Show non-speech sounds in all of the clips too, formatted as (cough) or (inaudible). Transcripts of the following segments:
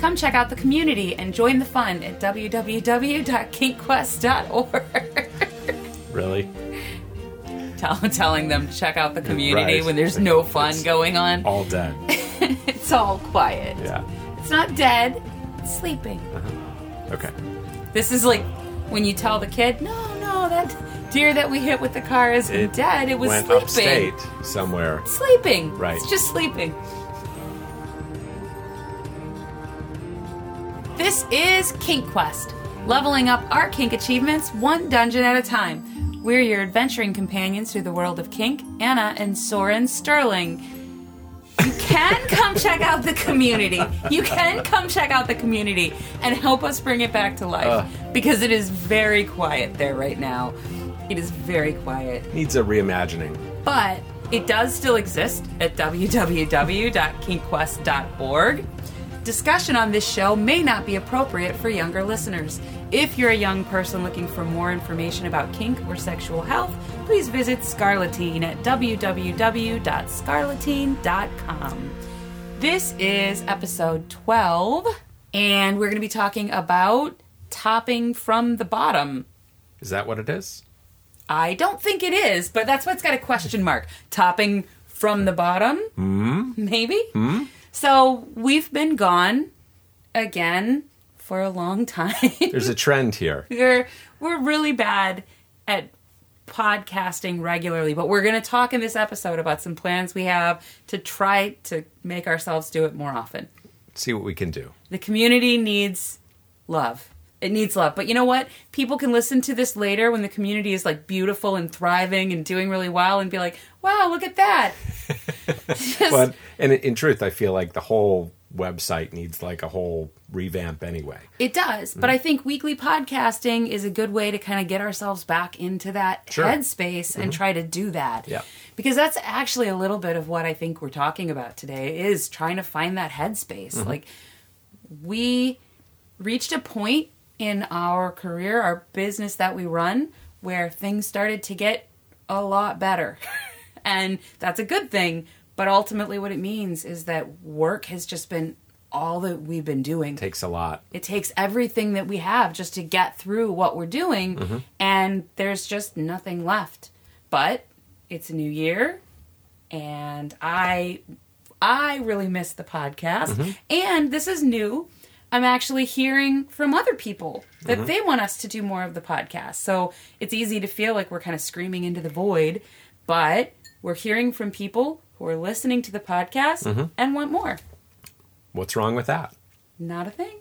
Come check out the community and join the fun at www.kinkquest.org. (laughs) Really? Tell, telling them to check out the community Right. when there's no fun It's going on. All dead. (laughs) It's all quiet. Yeah. It's not dead, it's sleeping. Uh-huh. Okay. This is like when you tell the kid, no, no, that deer that we hit with the car isn't It dead. It was went sleeping. upstate somewhere. Sleeping. Right. It's just sleeping. This is Kink Quest, leveling up our kink achievements one dungeon at a time. We're your adventuring companions through the world of kink, Anna and Soren Sterling. You can come check out the community. You can come check out the community and help us bring it back to life because it is very quiet there right now. It is very quiet Needs a reimagining. but it does still exist at www.kinkquest.org. Discussion on this show may not be appropriate for younger listeners. If you're a young person looking for more information about kink or sexual health, please visit Scarleteen at www.scarleteen.com. This is episode 12, and we're going to be talking about topping from the bottom. Is that what it is? I don't think it is, but that's what's got a question mark. Topping from the bottom? Mm. Maybe? Mm. So we've been gone again for a long (laughs) time. There's a trend here. we're, we're really bad at podcasting regularly, but we're going to talk in this episode about some plans we have to try to make ourselves do it more often. See what we can do. The community needs love. It needs love. But you know what? People can listen to this later when the community is like beautiful and thriving and doing really well and be like, wow, look at that. (laughs) Just- But and in truth, I feel like the whole website needs like a whole revamp anyway. it does. But mm. I think weekly podcasting is a good way to kind of get ourselves back into that Sure. headspace and mm-hmm. try to do that. Yeah. Because that's actually a little bit of what I think we're talking about today is trying to find that headspace. Mm-hmm. Like we reached a point in our career, our business that we run, where things started to get a lot better. (laughs) and that's a good thing. But ultimately, what it means is that work has just been all that we've been doing. Takes a lot. It takes everything that we have just to get through what we're doing, mm-hmm. and there's just nothing left. But it's a new year, and I I really miss the podcast. Mm-hmm. And this is new. I'm actually hearing from other people that mm-hmm. they want us to do more of the podcast. So it's easy to feel like we're kind of screaming into the void, but we're hearing from people who are listening to the podcast mm-hmm. and want more. What's wrong with that? Not a thing.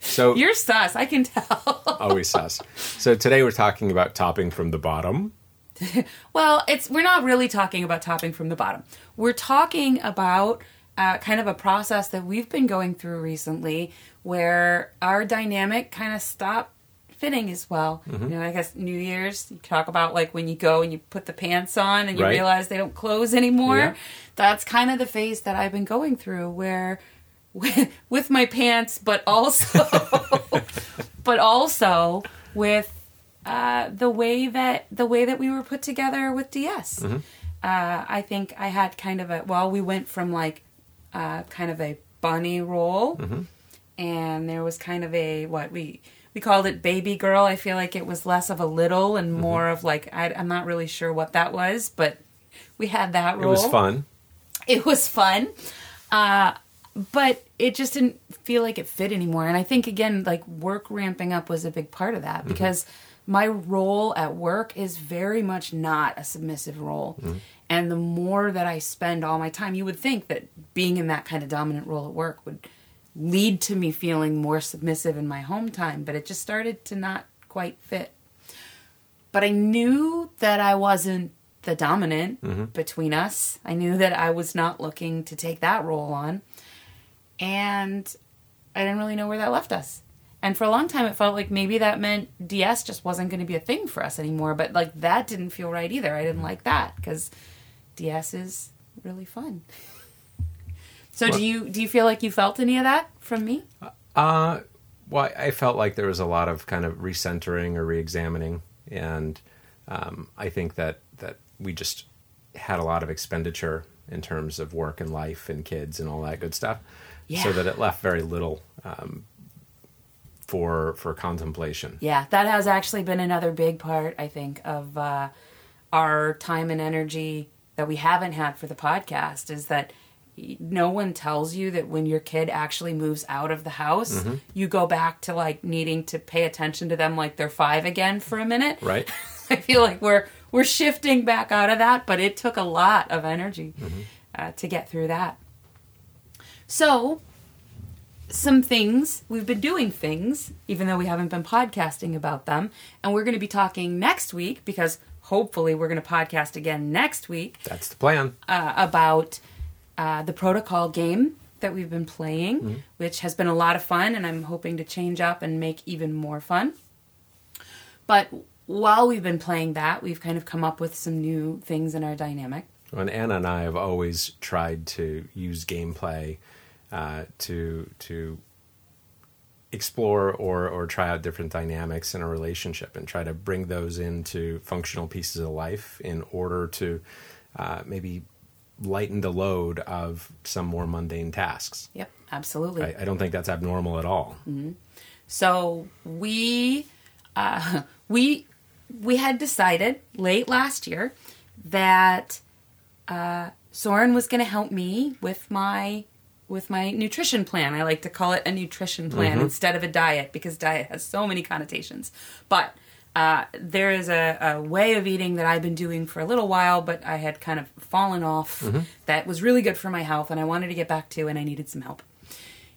So (laughs) You're sus, I can tell. (laughs) always sus. So today we're talking about topping from the bottom. (laughs) well, it's we're not really talking about topping from the bottom. We're talking about uh, kind of a process that we've been going through recently, where our dynamic kind of stopped fitting as well. Mm-hmm. You know, I guess New Year's you talk about like when you go and you put the pants on and you Right. realize they don't close anymore. Yeah. That's kind of the phase that I've been going through, where (laughs) with, with my pants, but also, (laughs) but also with uh, the way that the way that we were put together with DS. Uh, I think I had kind of a well, we went from like uh, kind of a bunny role, and there was kind of a what we we called it baby girl. I feel like it was less of a little and more of like I, I'm not really sure what that was, but we had that role. It was fun. it was fun. Uh, but it just didn't feel like it fit anymore. And i think again like work ramping up was a big part of that because my role at work is very much not a submissive role and the more that i spend all my time you would think that being in that kind of dominant role at work would lead to me feeling more submissive in my home time but it just started to not quite fit but I knew that I wasn't the dominant mm-hmm. between us. I knew that I was not looking to take that role on. And I didn't really know where that left us. And for a long time, it felt like maybe that meant DS just wasn't going to be a thing for us anymore. But like that didn't feel right either. I didn't mm-hmm. like that because DS is really fun. So Well- do you do you feel like you felt any of that from me? Uh, well, I felt like there was a lot of kind of recentering or reexamining, and um, I think that that we just had a lot of expenditure in terms of work and life and kids and all that good stuff. Yeah. So that it left very little um, for for contemplation. Yeah, that has actually been another big part, I think, of uh, our time and energy that we haven't had for the podcast is that no one tells you that when your kid actually moves out of the house, you go back to like needing to pay attention to them like they're five again for a minute. Right? (laughs) I feel like we're we're shifting back out of that, but it took a lot of energy uh, to get through that. So, some things we've been doing things, even though we haven't been podcasting about them, and we're going to be talking next week because hopefully we're going to podcast again next week That's the plan. uh, about uh, the protocol game that we've been playing, which has been a lot of fun, and I'm hoping to change up and make even more fun. But while we've been playing that, we've kind of come up with some new things in our dynamic. And Anna and I have always tried to use gameplay uh, to to explore or or try out different dynamics in a relationship and try to bring those into functional pieces of life in order to uh, maybe lighten the load of some more mundane tasks. Yep, absolutely. I, I don't think that's abnormal at all. So we uh, (laughs) we we had decided late last year that uh, Soren was going to help me with my with my nutrition plan. I like to call it a nutrition plan mm-hmm. instead of a diet because diet has so many connotations. But uh, there is a, a way of eating that I've been doing for a little while, but I had kind of fallen off. Mm-hmm. That was really good for my health, and I wanted to get back to, and I needed some help.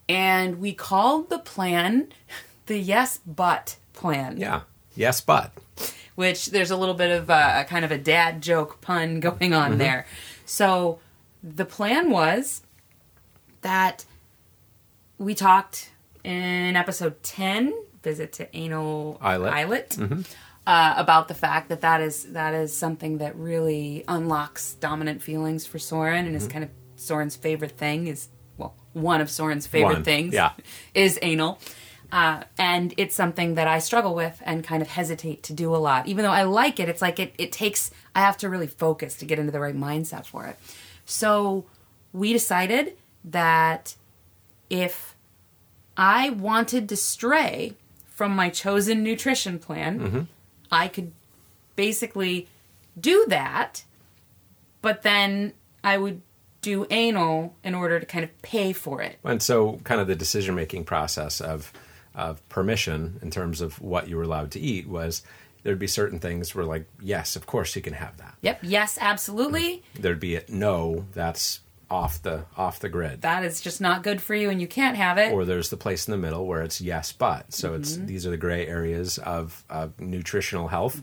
And we called the plan (laughs) the Yes But plan. Yeah. Yes, but Which there's a little bit of a, a kind of a dad joke pun (laughs) going on mm-hmm. there. So the plan was that we talked in episode 10, Visit to Anal Islet. uh, about the fact that that is that is something that really unlocks dominant feelings for Soren and is kind of Soren's favorite thing is well one of Soren's favorite One, things yeah. (laughs) is anal. Uh, and it's something that I struggle with and kind of hesitate to do a lot. Even though I like it, it's like it, it takes, I have to really focus to get into the right mindset for it. So we decided that if I wanted to stray from my chosen nutrition plan, mm-hmm. I could basically do that, but then I would do anal in order to kind of pay for it. And so, kind of the decision making process of of permission in terms of what you were allowed to eat was there'd be certain things where, like, yes, of course you can have that. Yep, yes, absolutely. There'd be a no, that's off the off the grid. That is just not good for you and you can't have it. or there's the place in the middle where it's yes but so it's these are the gray areas of, of nutritional health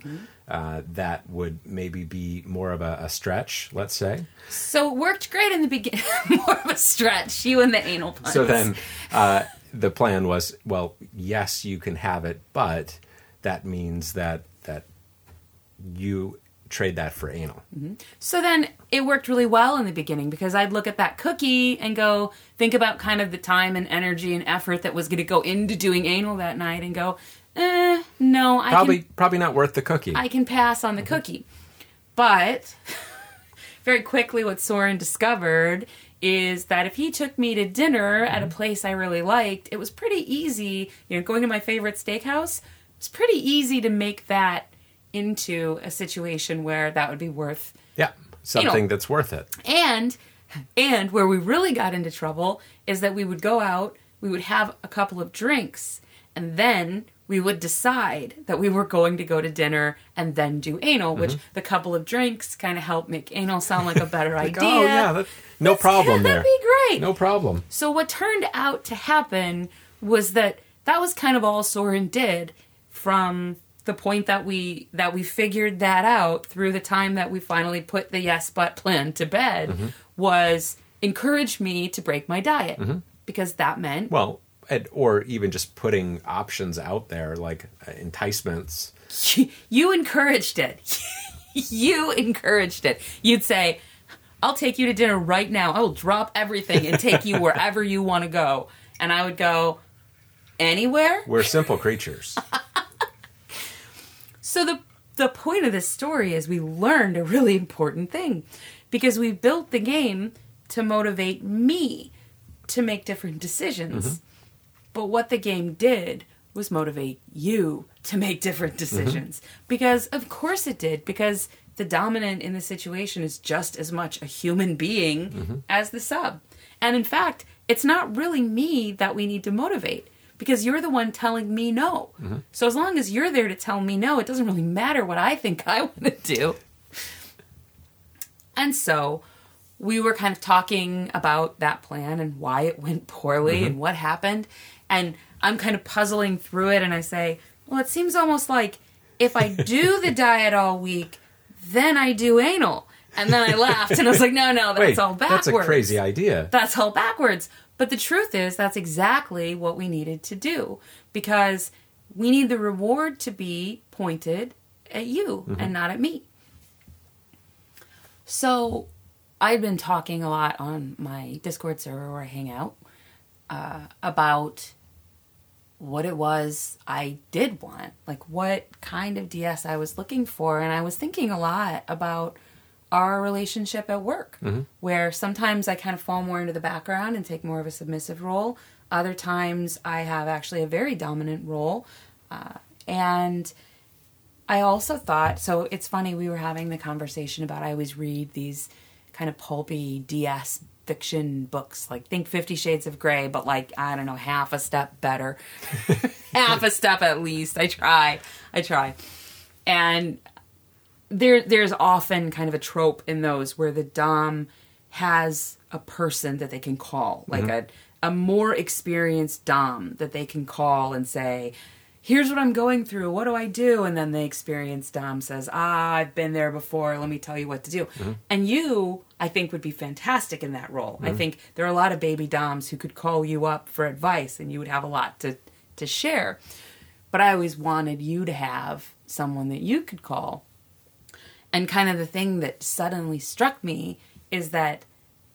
uh, that would maybe be more of a, a stretch let's say so it worked great in the beginning. (laughs) More of a stretch, you and the anal puns. so then uh, the plan was well yes you can have it but that means that that you trade that for anal mm-hmm. So then it worked really well in the beginning because I'd look at that cookie and go think about kind of the time and energy and effort that was going to go into doing anal that night and go, eh, no, I probably can probably not worth the cookie I can pass on the mm-hmm. cookie. But (laughs) very quickly, what Soren discovered is that if he took me to dinner at a mm-hmm. place I really liked, it was pretty easy. You know, going to my favorite steakhouse, it's pretty easy to make that into a situation where that would be worth yeah something that's worth it. And and where we really got into trouble is that we would go out, we would have a couple of drinks, and then we would decide that we were going to go to dinner and then do anal, which mm-hmm. the couple of drinks kind of helped make anal sound like a better (laughs) Like, oh, idea. oh yeah that, no (laughs) problem there. That'd be great. no problem. So what turned out to happen was that that was kind of all Soren did from the point that we that we figured that out through the time that we finally put the yes but plan to bed was encourage me to break my diet because that meant Well, and, or even just putting options out there like uh, enticements. (laughs) you encouraged it. (laughs) you encouraged it. You'd say, I'll take you to dinner right now. I will drop everything and take you (laughs) wherever you want to go. And I would go, anywhere? We're simple creatures. So the the point of this story is we learned a really important thing because we built the game to motivate me to make different decisions. Mm-hmm. But what the game did was motivate you to make different mm-hmm. decisions. Because, of course, it did. Because the dominant in the situation is just as much a human being mm-hmm. as the sub. And in fact, it's not really me that we need to motivate because you're the one telling me no. Mm-hmm. So as long as you're there to tell me no, it doesn't really matter what I think I (laughs) want to do. And so we were kind of talking about that plan and why it went poorly mm-hmm. and what happened. And I'm kind of puzzling through it and I say, well, it seems almost like if I do the (laughs) diet all week, then I do anal. And then I laughed and I was like, no, no, that's Wait, all backwards. that's a crazy idea. That's all backwards. But the truth is, that's exactly what we needed to do because we need the reward to be pointed at you and not at me. So I've been talking a lot on my Discord server where I hang out uh, about what it was I did want, like what kind of DS I was looking for. And I was thinking a lot about our relationship at work, where sometimes I kind of fall more into the background and take more of a submissive role. Other times I have actually a very dominant role. Uh, and I also thought so. It's funny we were having the conversation about I always read these kind of pulpy DS fiction books, like think Fifty Shades of Grey, but like I don't know, half a step better, (laughs) half a step at least. I try, I try, and there there's often kind of a trope in those where the dom has a person that they can call, like mm-hmm. a a more experienced dom that they can call and say here's what I'm going through. What do I do? And then the experienced Dom says, Ah, I've been there before. Let me tell you what to do. Mm-hmm. And you, I think, would be fantastic in that role. I mm-hmm. think there are a lot of baby Doms who could call you up for advice and you would have a lot to, to share. But I always wanted you to have someone that you could call. And kind of the thing that suddenly struck me is that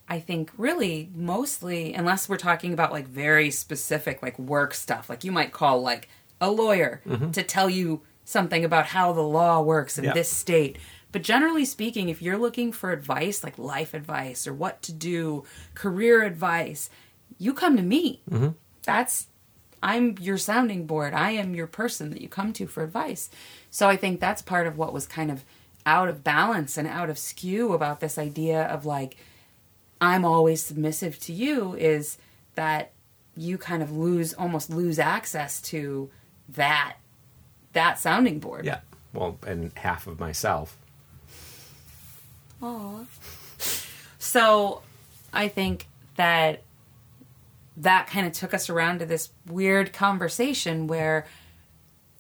I think really mostly, unless we're talking about like very specific like work stuff, like you might call like a lawyer mm-hmm. to tell you something about how the law works in Yeah. this state. But generally speaking, if you're looking for advice, like life advice or what to do, career advice, you come to me. Mm-hmm. That's I'm your sounding board. I am your person that you come to for advice. So I think that's part of what was kind of out of balance and out of skew about this idea of like I'm always submissive to you is that you kind of lose almost lose access to that that sounding board. Yeah. Well, and half of myself. Aw. So I think that that kind of took us around to this weird conversation where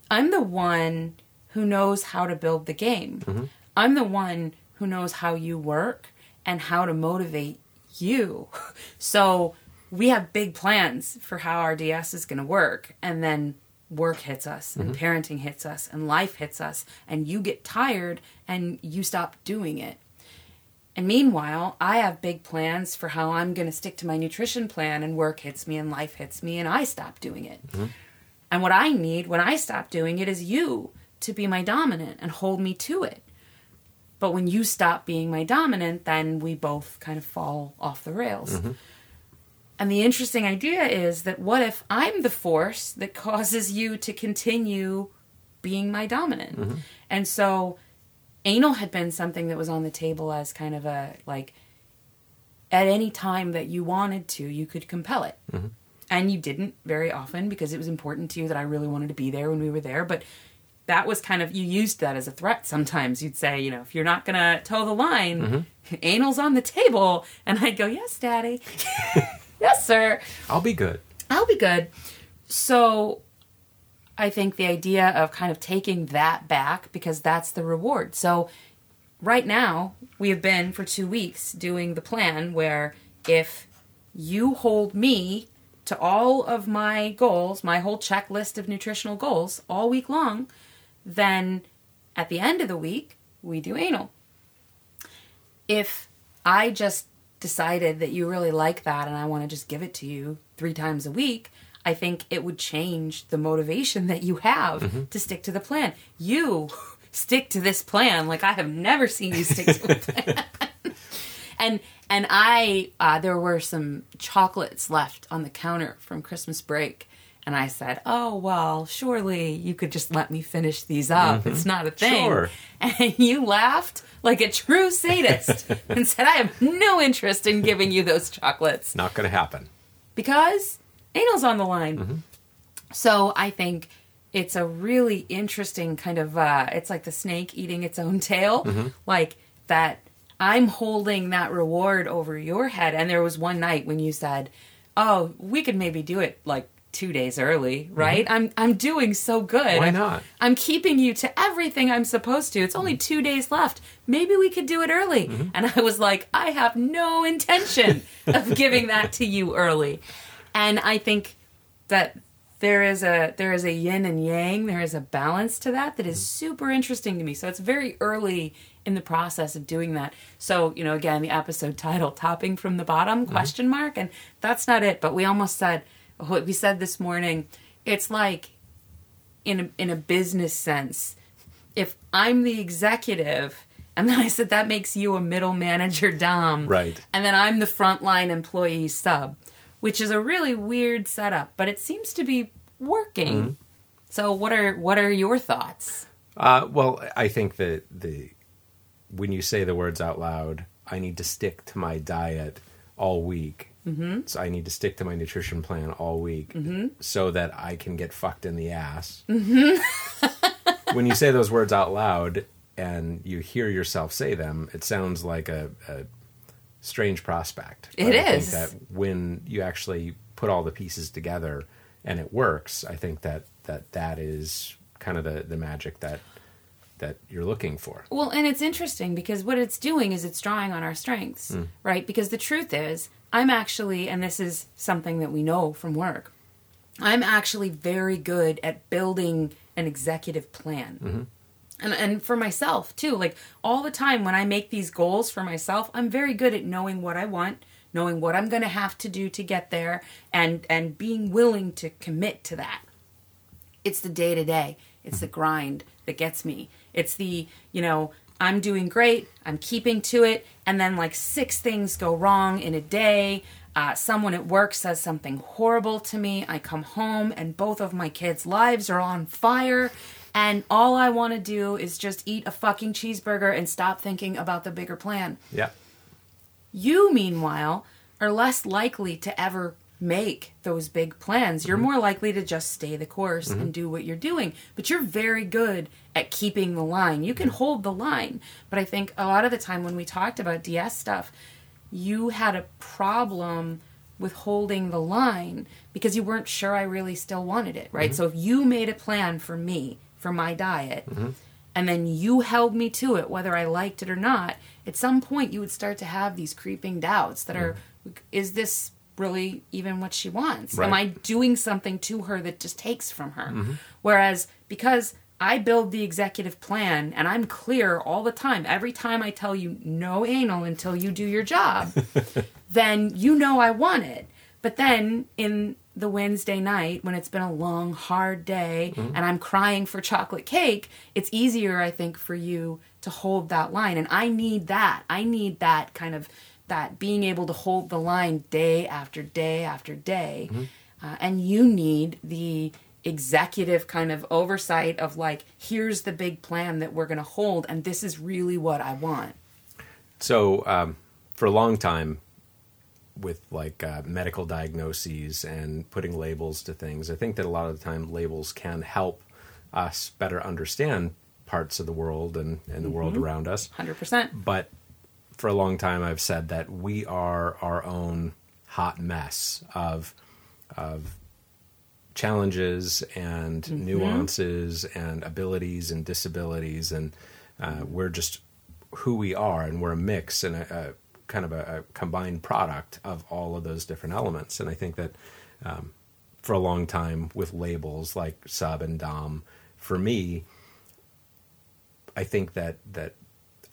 I'm the one who knows how to build the game. Mm-hmm. I'm the one who knows how you work and how to motivate you. (laughs) So we have big plans for how our DS is going to work. And then work hits us, and mm-hmm. parenting hits us, and life hits us, and you get tired and you stop doing it. And meanwhile, I have big plans for how I'm going to stick to my nutrition plan, and work hits me, and life hits me, and I stop doing it. Mm-hmm. And what I need when I stop doing it is you to be my dominant and hold me to it. But when you stop being my dominant, then we both kind of fall off the rails. Mm-hmm. And the interesting idea is that what if I'm the force that causes you to continue being my dominant? Mm-hmm. And so anal had been something that was on the table as kind of a like at any time that you wanted to, you could compel it. Mm-hmm. And you didn't very often because it was important to you that I really wanted to be there when we were there. But that was kind of, you used that as a threat sometimes. You'd say, you know, if you're not going to toe the line, mm-hmm. anal's on the table. And I'd go, yes, daddy. (laughs) yes, sir. I'll be good. I'll be good. So I think the idea of kind of taking that back because that's the reward. So right now, we have been for two weeks doing the plan where if you hold me to all of my goals, my whole checklist of nutritional goals all week long, then at the end of the week, we do anal. If I just decided that you really like that and I want to just give it to you three times a week, I think it would change the motivation that you have to stick to the plan. You stick to this plan like I have never seen you stick to a (laughs) plan. and and I uh, there were some chocolates left on the counter from Christmas break, and I said, "Oh well, surely you could just let me finish these up. It's mm-hmm. not a thing." Sure. (laughs) And you laughed like a true sadist (laughs) and said, "I have no interest in giving you those chocolates Not going to happen. because anal's on the line." Mm-hmm. So I think it's a really interesting kind of uh it's like the snake eating its own tail mm-hmm. like that i'm holding that reward over your head and there was one night when you said oh we could maybe do it like two days early mm-hmm. right? I'm i'm doing so good. Why not? i'm keeping you to everything i'm supposed to. It's only mm-hmm. two days left. Maybe we could do it early. Mm-hmm. And i was like i have no intention (laughs) of giving that to you early. And i think that there is a there is a yin and yang. There is a balance to that that is super interesting to me. So it's very early in the process of doing that. So you know again the episode title topping from the bottom? Question mark. And that's not it but we almost said what we said this morning it's like in a, in a business sense if i'm the executive and then i said that makes you a middle manager dom Right. and then i'm the frontline employee sub which is a really weird setup but it seems to be working so what are what are your thoughts Uh, well, I think that the when you say the words out loud, I need to stick to my diet all week. Mm-hmm. So I need to stick to my nutrition plan all week so that I can get fucked in the ass. Mm-hmm. (laughs) when you say those words out loud and you hear yourself say them, it sounds like a, a strange prospect. It But I is. think that when you actually put all the pieces together and it works, I think that that, that is kind of the, the magic that that you're looking for. Well, and it's interesting because what it's doing is it's drawing on our strengths, hmm. right? Because the truth is, I'm actually, and this is something that we know from work, I'm actually very good at building an executive plan. Mm-hmm. And, and for myself too, like all the time when I make these goals for myself, I'm very good at knowing what I want, knowing what I'm going to have to do to get there, and and being willing to commit to that it's the day to day it's the grind that gets me it's the you know i'm doing great i'm keeping to it and then like six things go wrong in a day. Uh, someone at work says something horrible to me. I come home and both of my kids lives are on fire and all i want to do is just eat a fucking cheeseburger and stop thinking about the bigger plan. Yeah. you, meanwhile, are less likely to ever make those big plans. You're mm-hmm. more likely to just stay the course and mm-hmm. do what you're doing. But you're very good at keeping the line. You can mm-hmm. hold the line. But I think a lot of the time when we talked about DS stuff, you had a problem with holding the line because you weren't sure I really still wanted it, right? So if you made a plan for me, for my diet, and then you held me to it whether I liked it or not, at some point you would start to have these creeping doubts that are is this really even what she wants? Am I doing something to her that just takes from her? Mm-hmm. Whereas because I build the executive plan and I'm clear all the time, every time I tell you no anal until you do your job, (laughs) then you know I want it. But then in the Wednesday night, when it's been a long, hard day mm-hmm. and I'm crying for chocolate cake, it's easier, I think, for you to hold that line. And I need that. I need that kind of that being able to hold the line day after day after day. Uh, and you need the executive kind of oversight of like, here's the big plan that we're going to hold, and this is really what I want. So um, for a long time, with like uh, medical diagnoses and putting labels to things, I think that a lot of the time labels can help us better understand parts of the world and, and the world around us. 100%. But for a long time, I've said that we are our own hot mess of of challenges and nuances and abilities and disabilities, and uh, we're just who we are, and we're a mix and a, a kind of a, a combined product of all of those different elements. And I think that um, for a long time, with labels like sub and dom, for me, I think that that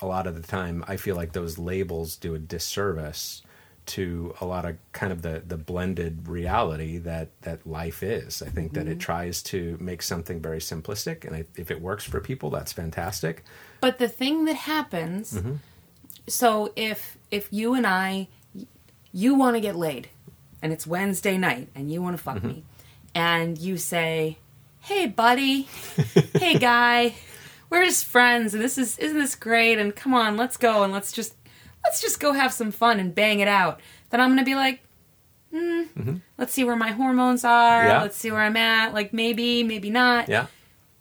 a lot of the time I feel like those labels do a disservice to a lot of kind of the the blended reality that that life is. I think that it tries to make something very simplistic, and I, if it works for people, that's fantastic. But the thing that happens, so if if you and I you want to get laid and it's Wednesday night and you want to fuck Mm-hmm. me and you say, "Hey buddy, hey guy, we're just friends and this is isn't this great and come on, let's go and let's just let's just go have some fun and bang it out." Then I'm to be like, "Hmm, let's see where my hormones are. Mm-hmm. Yeah. Let's see where I'm at. Like maybe, maybe not." Yeah.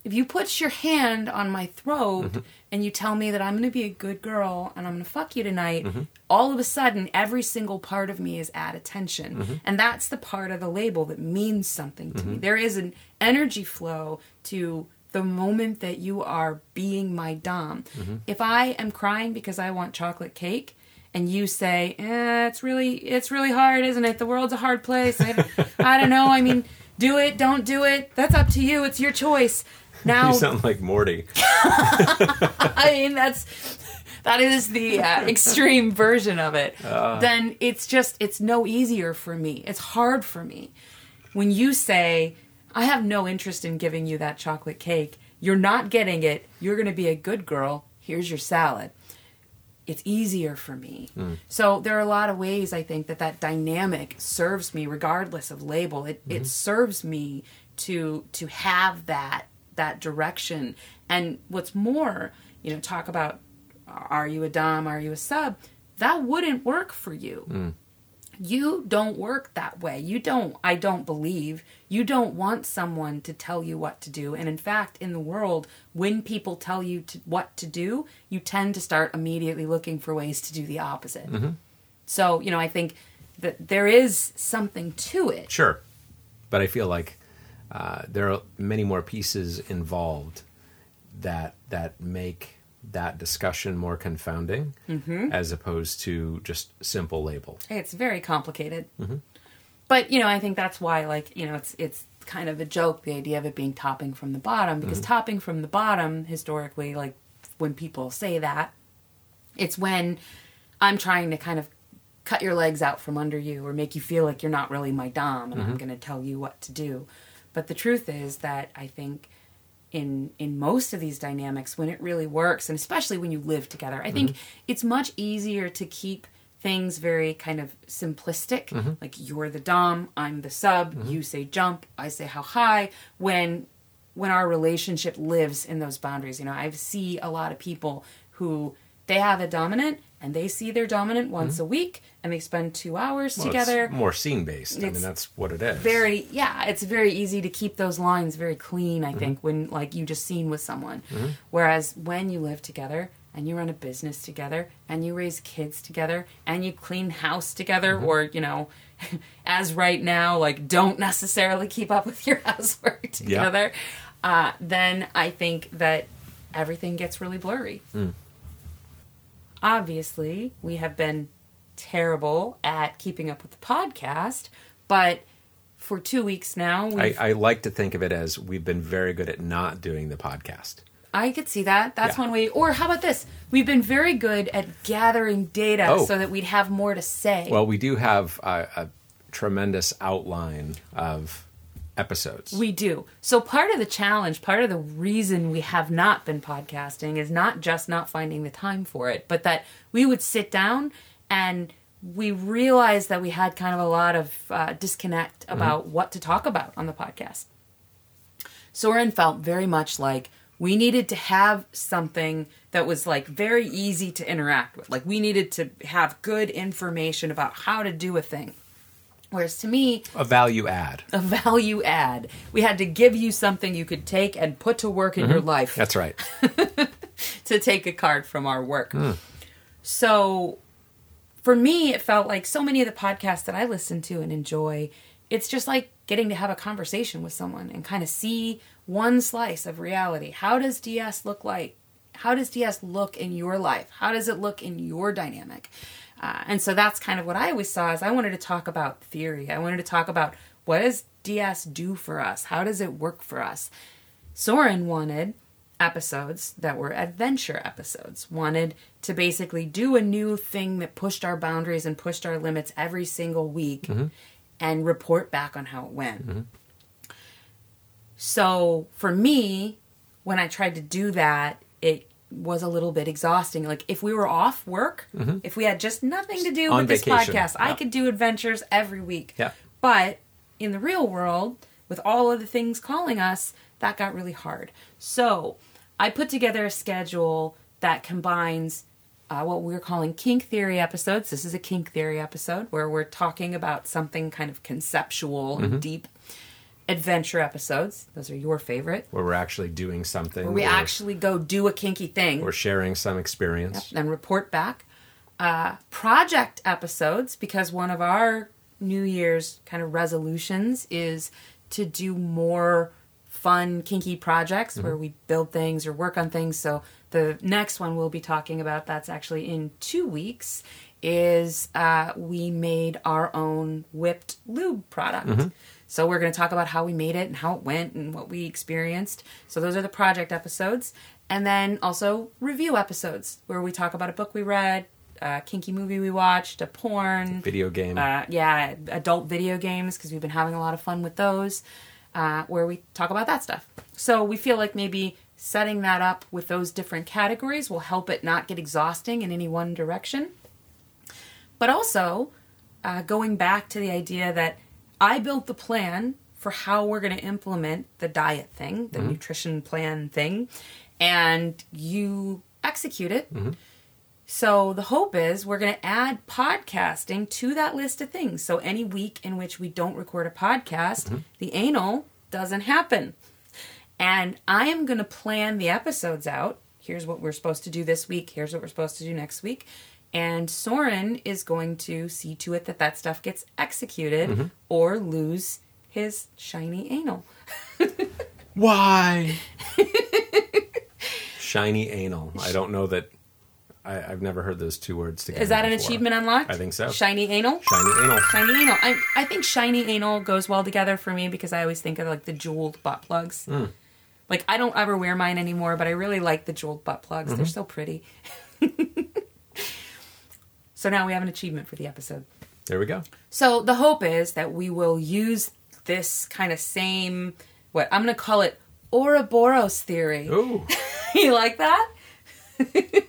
if you put your hand on my throat Mm-hmm. and you tell me that I'm to be a good girl and I'm to fuck you tonight, Mm-hmm. all of a sudden every single part of me is at attention. Mm-hmm. And that's the part of the label that means something to me. There is an energy flow to the moment that you are being my dom. Mm-hmm. If I am crying because I want chocolate cake, and you say, eh, "It's really, it's really hard, isn't it? The world's a hard place. I, I don't know. I mean, do it, don't do it. That's up to you. It's your choice." (laughs) Now, You sound like Morty. (laughs) (laughs) I mean, that's that is the uh, extreme version of it. then it's just it's no easier for me. It's hard for me when you say, "I have no interest in giving you that chocolate cake. You're not getting it. You're going to be a good girl. Here's your salad." It's easier for me. Mm. So there are a lot of ways I think that that dynamic serves me, regardless of label. It it mm-hmm. serves me to to have that that direction. And what's more, you know, talk about are you a dom, are you a sub? That wouldn't work for you. Mm. You don't work that way. You don't, I don't believe, you don't want someone to tell you what to do. And in fact, in the world, when people tell you to, what to do, you tend to start immediately looking for ways to do the opposite. So, you know, I think that there is something to it. Sure, but I feel like uh, there are many more pieces involved that that make that discussion more confounding, Mm-hmm. as opposed to just simple label. It's very complicated. Mm-hmm. But you know, I think that's why, like, you know, it's it's kind of a joke the idea of it being topping from the bottom because mm-hmm. topping from the bottom historically, like when people say that, it's when I'm trying to kind of cut your legs out from under you or make you feel like you're not really my dom and I'm mm-hmm. going to tell you what to do. But the truth is that I think in in most of these dynamics when it really works and especially when you live together. I think mm-hmm. it's much easier to keep things very kind of simplistic mm-hmm. like you're the dom i'm the sub mm-hmm. you say jump i say how high when when our relationship lives in those boundaries. You know i see a lot of people who they have a dominant and they see their dominant once a week and they spend two hours Well, together more scene based. I mean, that's what it is. very yeah it's very easy to keep those lines very clean Mm-hmm. i think when like you just seen with someone whereas when you live together and you run a business together and you raise kids together and you clean house together Mm-hmm. or you know (laughs) as right now like don't necessarily keep up with (laughs) your housework together uh, then i think that everything gets really blurry Mm. Obviously we have been terrible at keeping up with the podcast but for two weeks now I, I like to think of it as we've been very good at not doing the podcast. I could see that that's Yeah. one way or how about this we've been very good at gathering data Oh. so that we'd have more to say Well, we do have a, a tremendous outline of episodes. We do. So part of the challenge, part of the reason we have not been podcasting is not just not finding the time for it, but that we would sit down and we realized that we had kind of a lot of uh, disconnect about what to talk about on the podcast. Soren felt very much like we needed to have something that was like very easy to interact with. Like we needed to have good information about how to do a thing. Whereas to me, a value add. a value add. We had to give you something you could take and put to work in your mm-hmm. life That's right. (laughs) to take a card from our work. Hmm. So for me, it felt like so many of the podcasts that I listen to and enjoy, it's just like getting to have a conversation with someone and kind of see one slice of reality. How does DS look like? How does DS look in your life? How does it look in your dynamic? Uh, and so that's kind of what I always saw is I wanted to talk about theory. I wanted to talk about what does DS do for us? How does it work for us? Soren wanted episodes that were adventure episodes, wanted to basically do a new thing that pushed our boundaries and pushed our limits every single week and report back on how it went. So for me, when I tried to do that, it was a little bit exhausting. Like if we were off work, if we had just nothing to do Mm-hmm. On with this vacation, podcast, I could do adventures every week. Yeah. But in the real world, with all of the things calling us, that got really hard. So I put together a schedule that combines uh, what we're calling kink theory episodes. This is a kink theory episode where we're talking about something kind of conceptual Mm-hmm. and deep. Adventure episodes. Those are your favorite. Where we're actually doing something. Where we actually go do a kinky thing We're sharing some experience. and report back. Uh, project episodes, because one of our New Year's kind of resolutions is to do more fun, kinky projects where we build things or work on things. So the next one we'll be talking about, that's actually in two weeks, is uh, we made our own whipped lube product. So we're going to talk about how we made it and how it went and what we experienced. So those are the project episodes. And then also review episodes where we talk about a book we read, a kinky movie we watched, a porn, Video game. uh, yeah, adult video games because we've been having a lot of fun with those, uh, where we talk about that stuff. So we feel like maybe setting that up with those different categories will help it not get exhausting in any one direction. But also, uh, going back to the idea that I built the plan for how we're going to implement the diet thing, the mm-hmm. nutrition plan thing, and you execute it. Mm-hmm. So the hope is we're going to add podcasting to that list of things. So any week in which we don't record a podcast, mm-hmm. the anal doesn't happen. And I am going to plan the episodes out. Here's what we're supposed to do this week. Here's what we're supposed to do next week. And Soren is going to see to it that that stuff gets executed or lose his shiny anal. (laughs) Why? (laughs) Shiny anal. I don't know that. I, I've never heard those two words together. Is that an achievement unlocked? I think so. Shiny anal? Shiny anal. Shiny anal. I, I think shiny anal goes well together for me because I always think of like the jeweled butt plugs. Hmm. Like I don't ever wear mine anymore, but I really like the jeweled butt plugs. Mm-hmm. They're so pretty. (laughs) so now we have an achievement for the episode. There we go. So the hope is that we will use this kind of same what I'm going to call it Ouroboros theory. Ooh. (laughs) you like that? (laughs)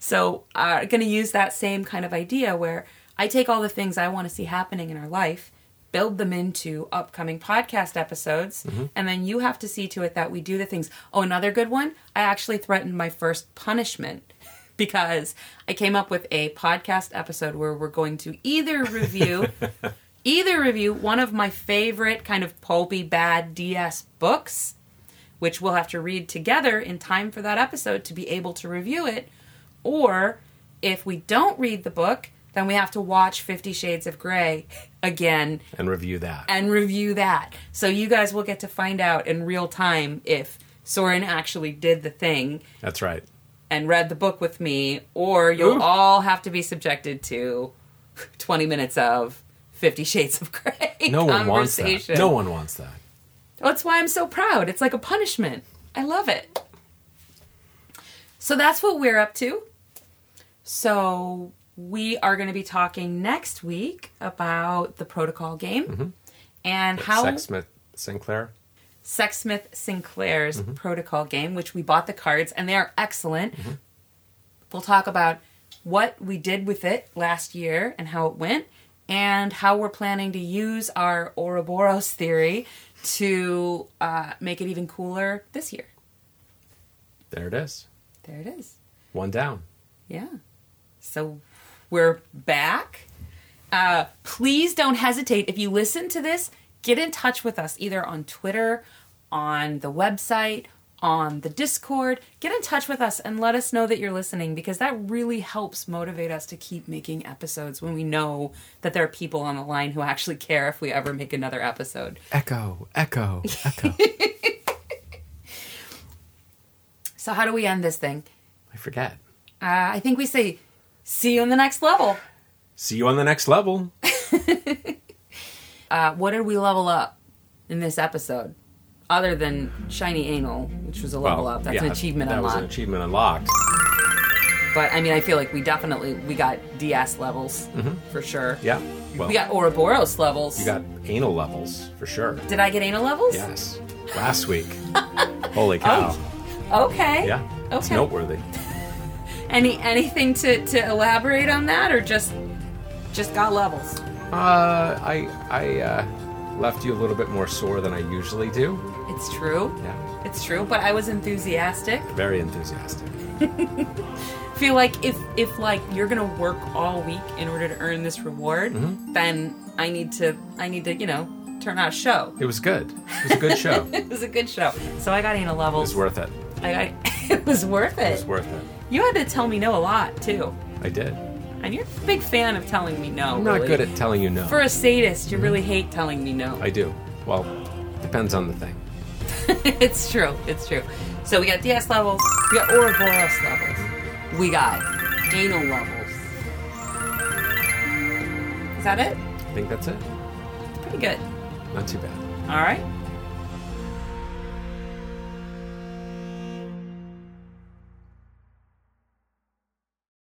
so I'm uh, going to use that same kind of idea where I take all the things I want to see happening in our life, build them into upcoming podcast episodes, and then you have to see to it that we do the things. Oh, another good one. I actually threatened my first punishment because I came up with a podcast episode where we're going to either review (laughs) either review one of my favorite kind of pulpy bad DS books which we'll have to read together in time for that episode to be able to review it. Or if we don't read the book, then we have to watch Fifty Shades of Grey again And review that. and review that. So you guys will get to find out in real time if Soren actually did the thing That's right. And read the book with me, or you'll Ooh. all have to be subjected to (laughs) 20 minutes of Fifty Shades of Grey (laughs) No one wants that. No one wants that. That's why I'm so proud. It's like a punishment. I love it. So that's what we're up to. So we are going to be talking next week about the protocol game mm-hmm. and how Sexsmith Sinclair. Sexsmith Sinclair's protocol game, which we bought the cards and they are excellent. We'll talk about what we did with it last year and how it went, and how we're planning to use our Ouroboros theory to uh, make it even cooler this year. There it is. There it is. One down. Yeah. So we're back. Uh, please don't hesitate. If you listen to this, get in touch with us either on Twitter, on the website, on the Discord. Get in touch with us and let us know that you're listening because that really helps motivate us to keep making episodes when we know that there are people on the line who actually care if we ever make another episode. Echo, echo, echo. (laughs) So, how do we end this thing? I forget. Uh, I think we say, see you on the next level. See you on the next level. (laughs) Uh, what did we level up in this episode? Other than shiny anal, which was a level up. That's an yeah, achievement that was unlocked. an achievement unlocked. but I mean, I feel like we definitely we got DS levels for sure. Yeah. Well, We got Ouroboros levels. you got anal levels for sure. Did I get anal levels? Yes. Last week. (laughs) Holy cow. Okay. Yeah. Okay. It's noteworthy. (laughs) Any anything to to elaborate on that, or just just got levels? Uh, I I uh, left you a little bit more sore than I usually do. It's true. Yeah, It's true, but I was enthusiastic. very enthusiastic. (laughs) feel like if if like you're gonna work all week in order to earn this reward, Mm-hmm. then I need to I need to you know turn out a show. It was good. It was a good show. it (laughs) It was a good show, so I got anal levels. It was worth it. I, I, (laughs) it was worth It it. was worth it. You had to tell me no a lot too, I did. And you're a big fan of telling me no. I'm not really. good at telling you no. For a sadist, you really hate telling me no. I do. Well, depends on the thing. (laughs) it's true. It's true. So we got DS levels. We got Ouroboros levels. We got anal levels. Is that it? I think that's it. Pretty good. Not too bad. All right.